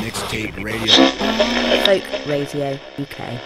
Mixtape Radio. Folk Radio UK.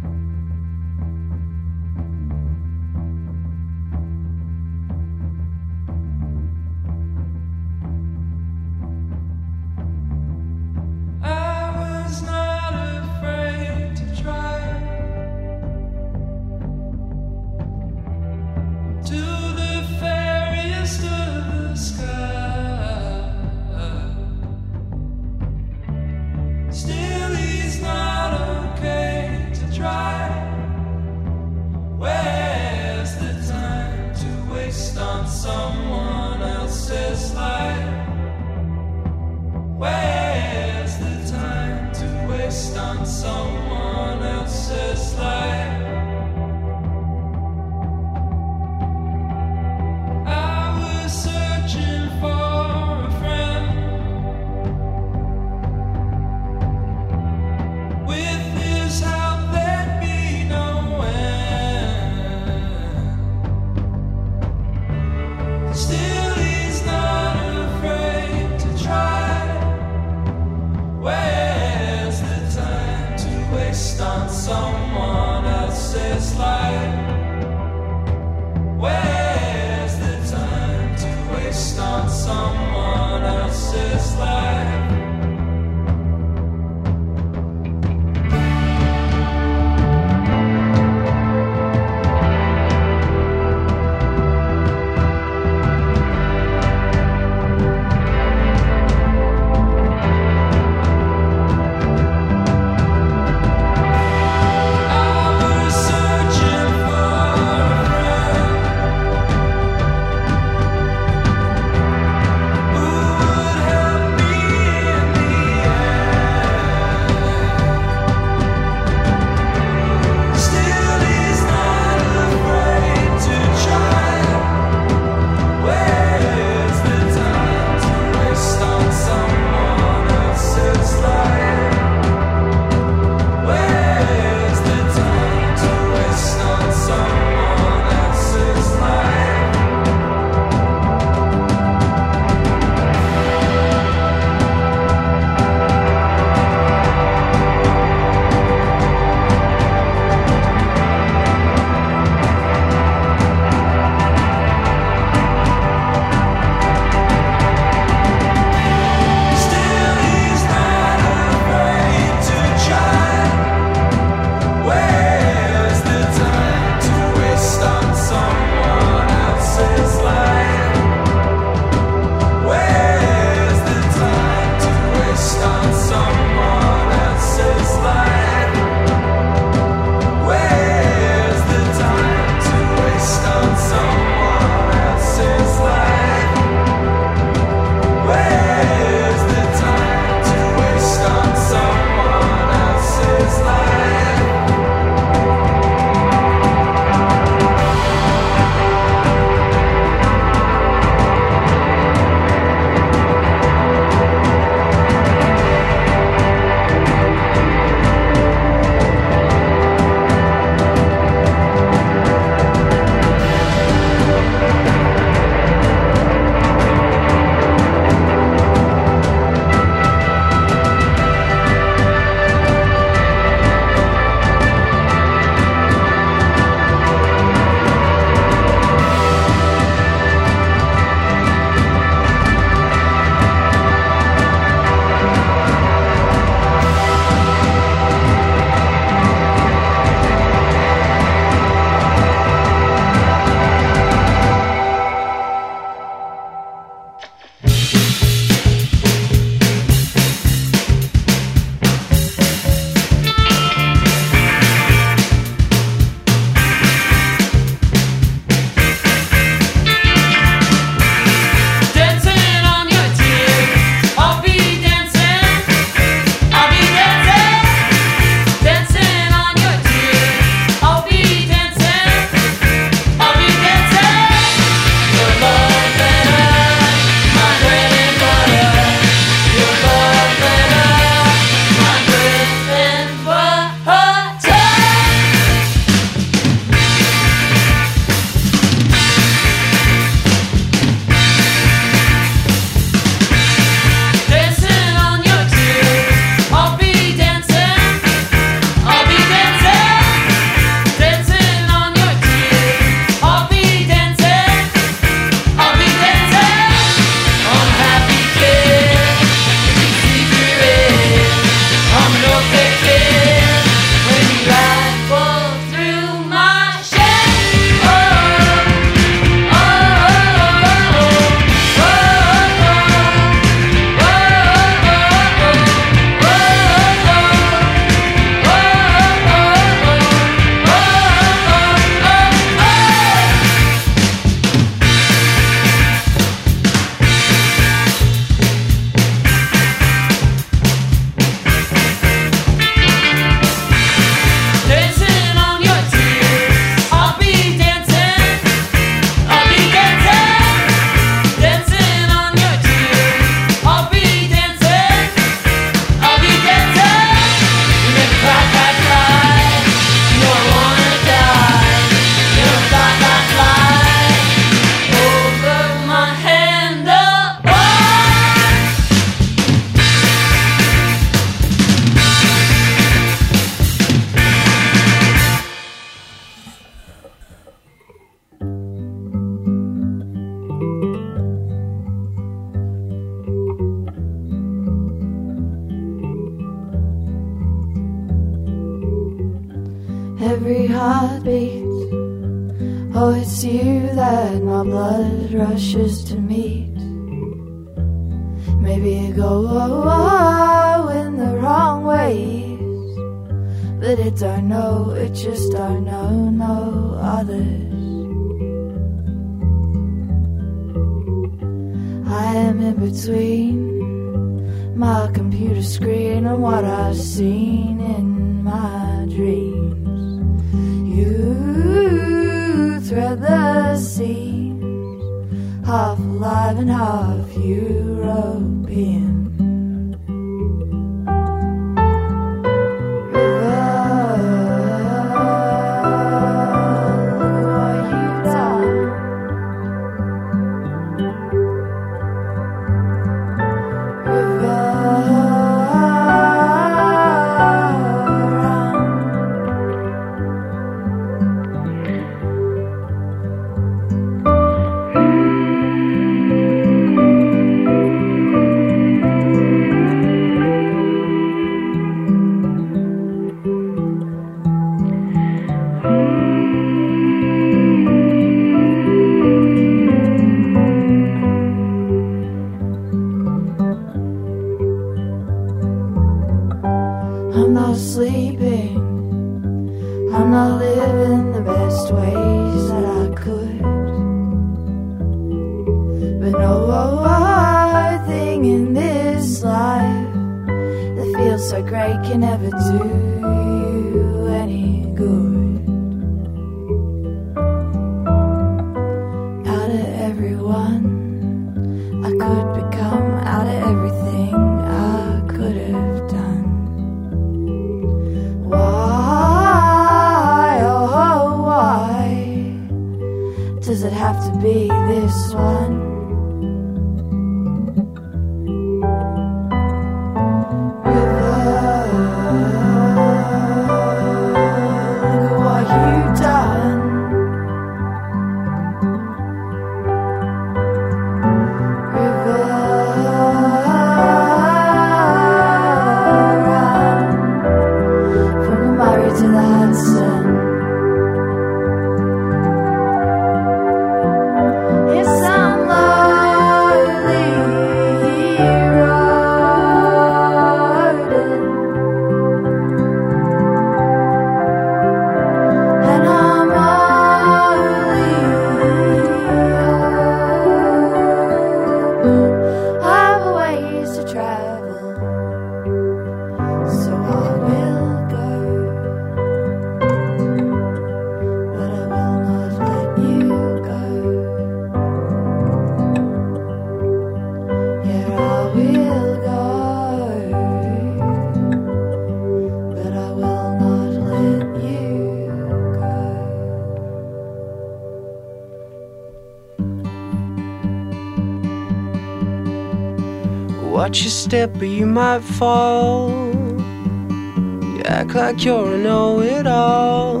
Watch your step or you might fall. You act like you're a know it all.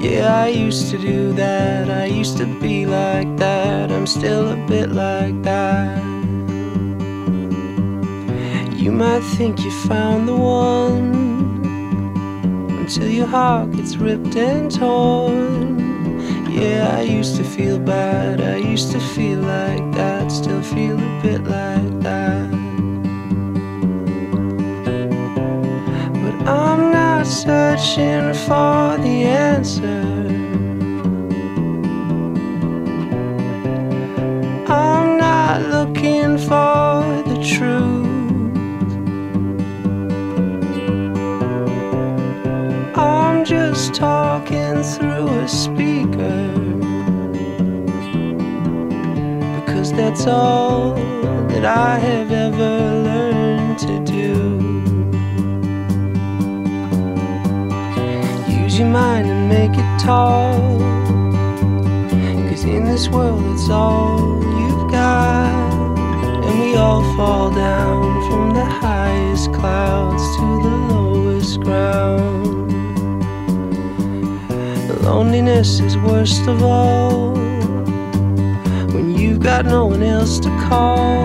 Yeah, I used to do that. I used to be like that. I'm still a bit like that. You might think you found the one until your heart gets ripped and torn. Yeah, I used to feel bad. I used to feel like that. Still feel a bit like searching for the answer. I'm not looking for the truth. I'm just talking through a speaker. Because that's all that I have ever tall. Cause in this world, it's all you've got. And we all fall down from the highest clouds to the lowest ground. Loneliness is worst of all when you've got no one else to call.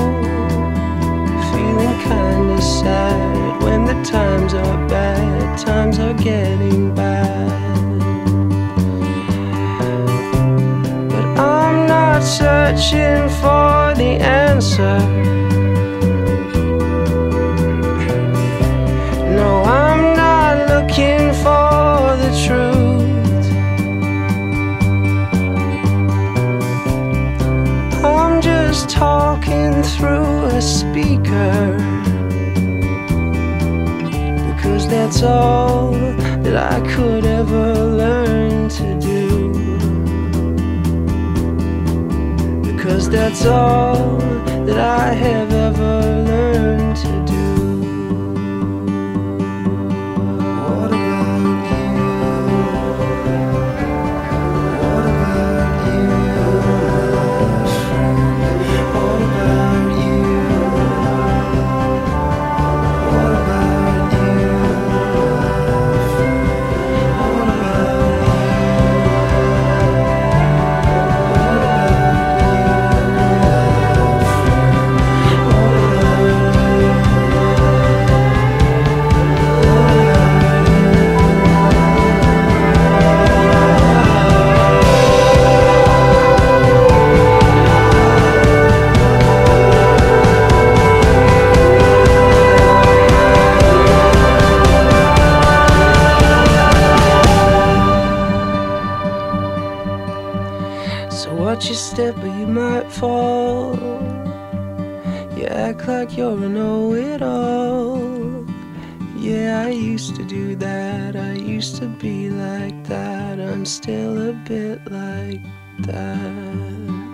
Feeling kinda sad when the times are bad, times are getting bad. searching for the answer. No, I'm not looking for the truth. I'm just talking through a speaker. Because that's all that I could Cause that's all that I have ever learned. So watch your step or you might fall. You act like you're a know it all. Yeah, I used to do that. I used to be like that. I'm still a bit like that.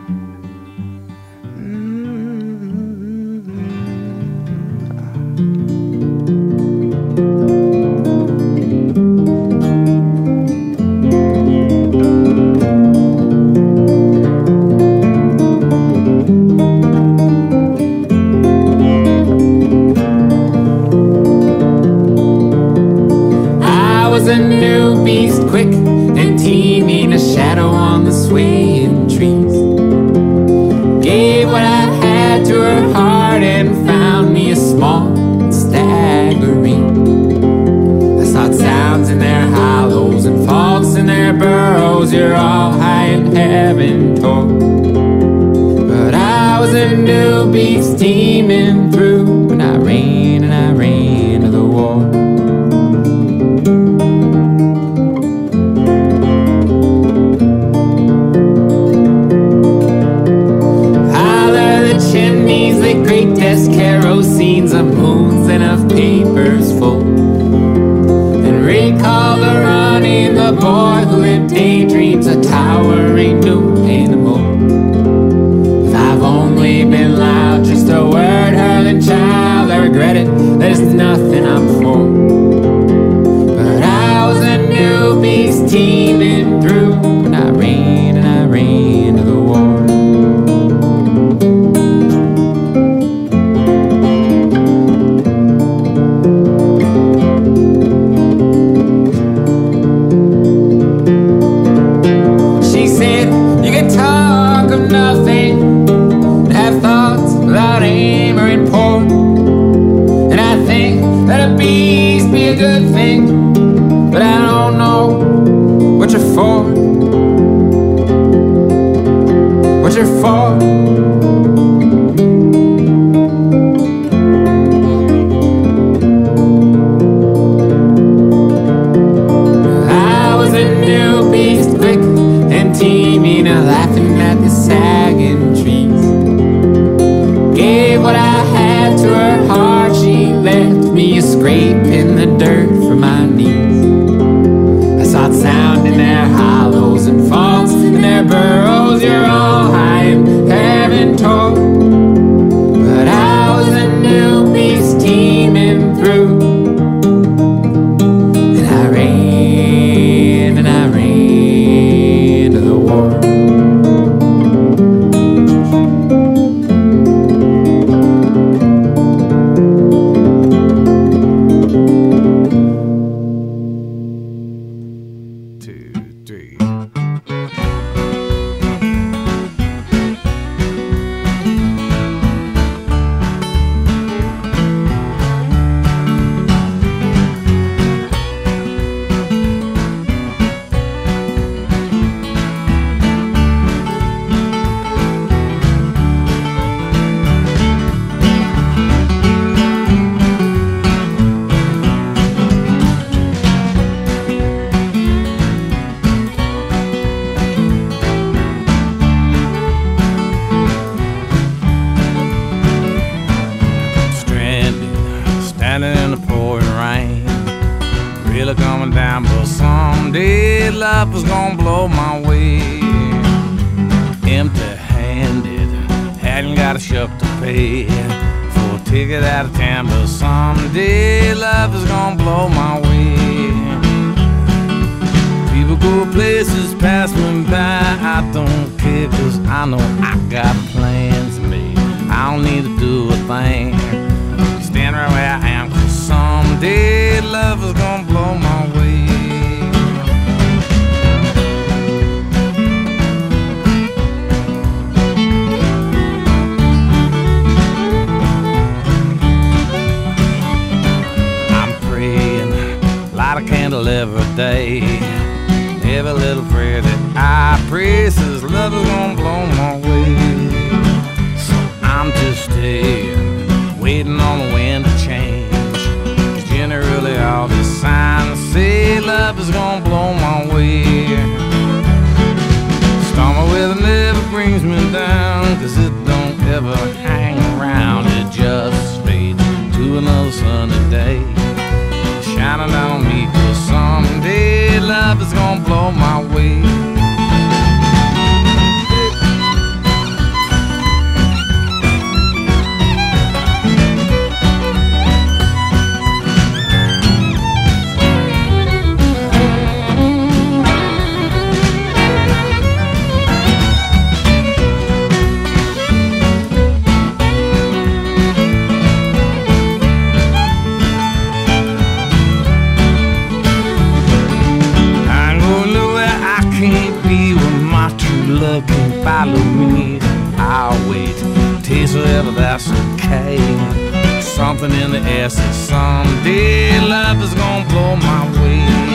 been through love is gonna blow my way. Empty handed, hadn't got a shop to pay for a ticket out of town, but someday love is gonna blow my way. People go places pass me by, I don't care, cause I know I got plans made. I don't need to do a thing. Stand right where I am, cause someday love is gonna blow my way. Light every day. Every little prayer that I pray says love is gonna blow my way. So I'm just staying, waiting on the wind to change. 'Cause generally all the signs say love is gonna blow my way. Stormy weather never brings me down, cause it don't ever hang around. It just fades to another sunny day. Shining on me, love is gonna blow my way. Something in the air someday love is gonna blow my way.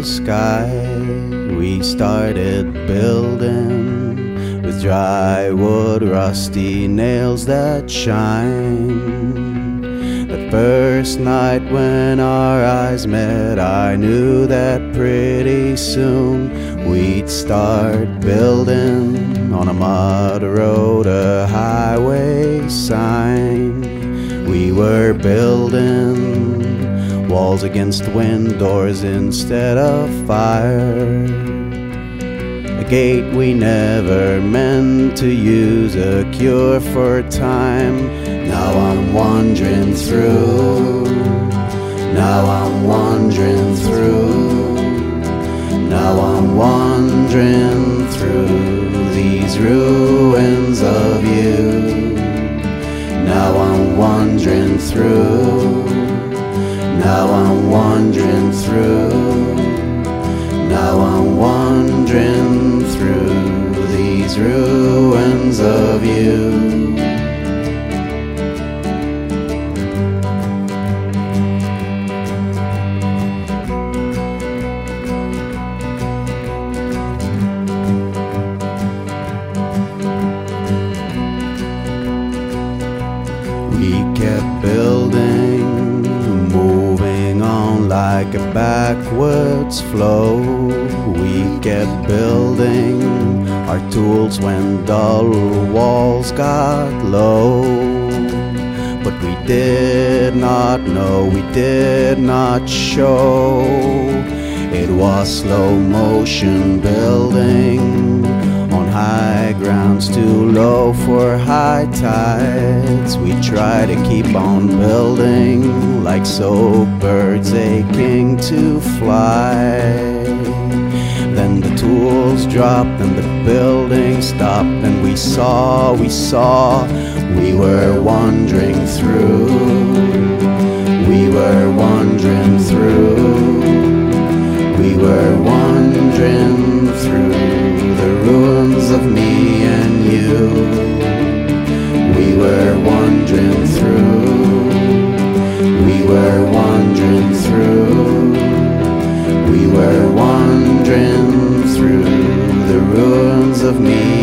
The sky. We started building with dry wood, rusty nails that shine. The first night when our eyes met, I knew that pretty soon we'd start building on a mud road, a highway sign. We were building against wind, doors instead of fire. A gate we never meant to use, a cure for time. Now I'm wandering through. Now I'm wandering through. Now I'm wandering through these ruins of you. Now I'm wandering through. Now I'm wandering through. Now I'm wandering through these ruins of you. A backwards flow. We kept building our tools when dull walls got low. But we did not know, we did not show. It was slow motion building on high grounds too low for high tides. We try to keep on building like so birds aching to fly. Then the tools dropped and the building stopped, and we saw, we saw, we were wandering through. We were wandering through. We were wandering through ruins of me and you. We were wandering through. We were wandering through. We were wandering through the ruins of me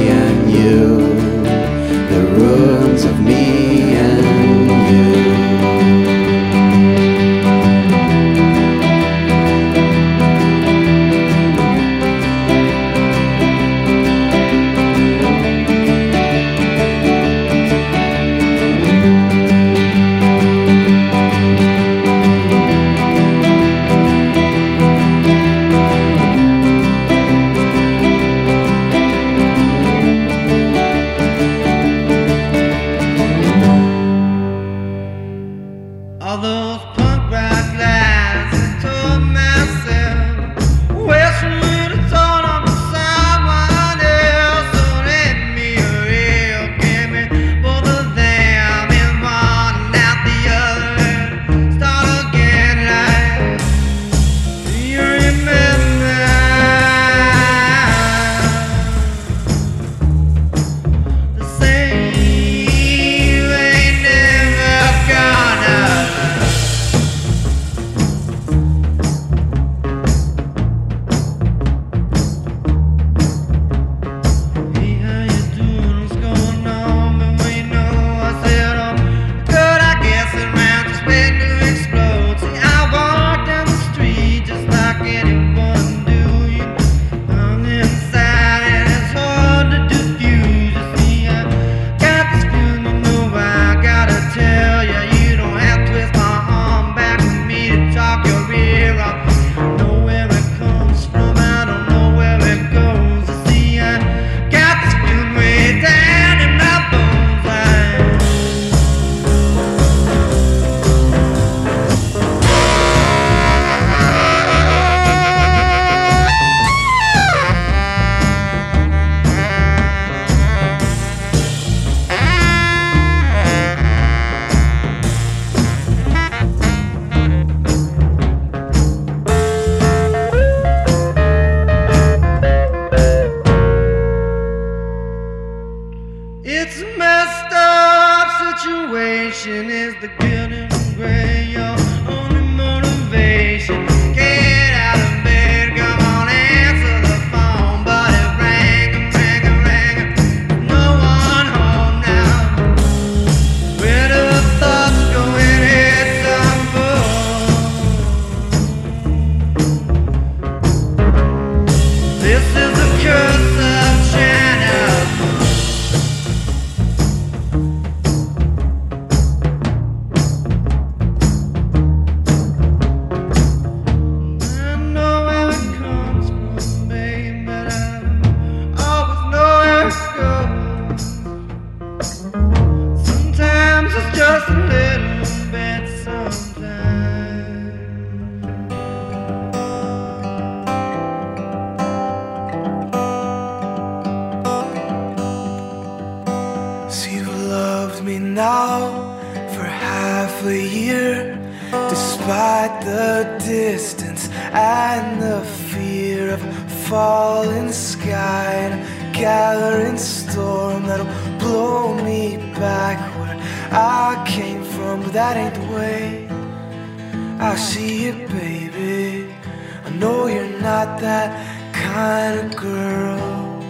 know you're not that kind of girl.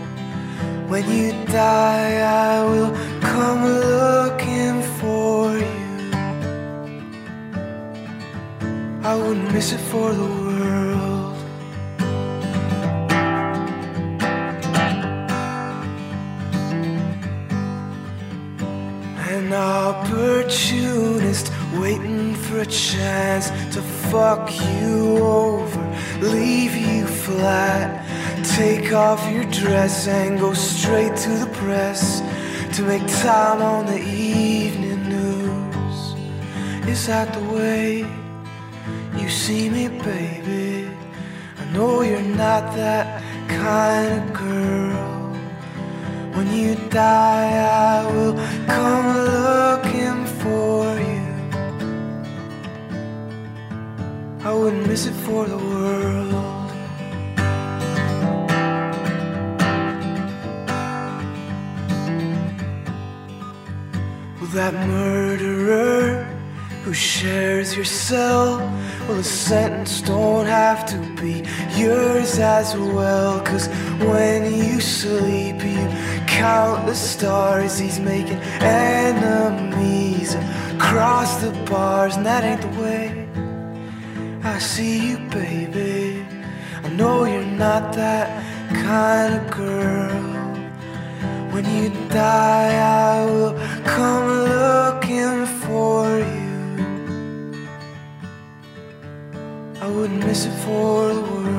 When you die, I will come looking for you. I wouldn't miss it for the world. An opportunist waiting for a chance to fuck you over, leave you flat. Take off your dress and go straight to the press to make time on the evening news. Is that the way you see me, baby? I know you're not that kind of girl. When you die, I will come looking for I wouldn't miss it for the world. Well, that murderer who shares your cell, well, the sentence don't have to be yours as well. Cause when you sleep, you count the stars. He's making enemies across the bars, and that ain't the way I see you, baby. I know you're not that kind of girl. When you die, I will come looking for you. I wouldn't miss it for the world.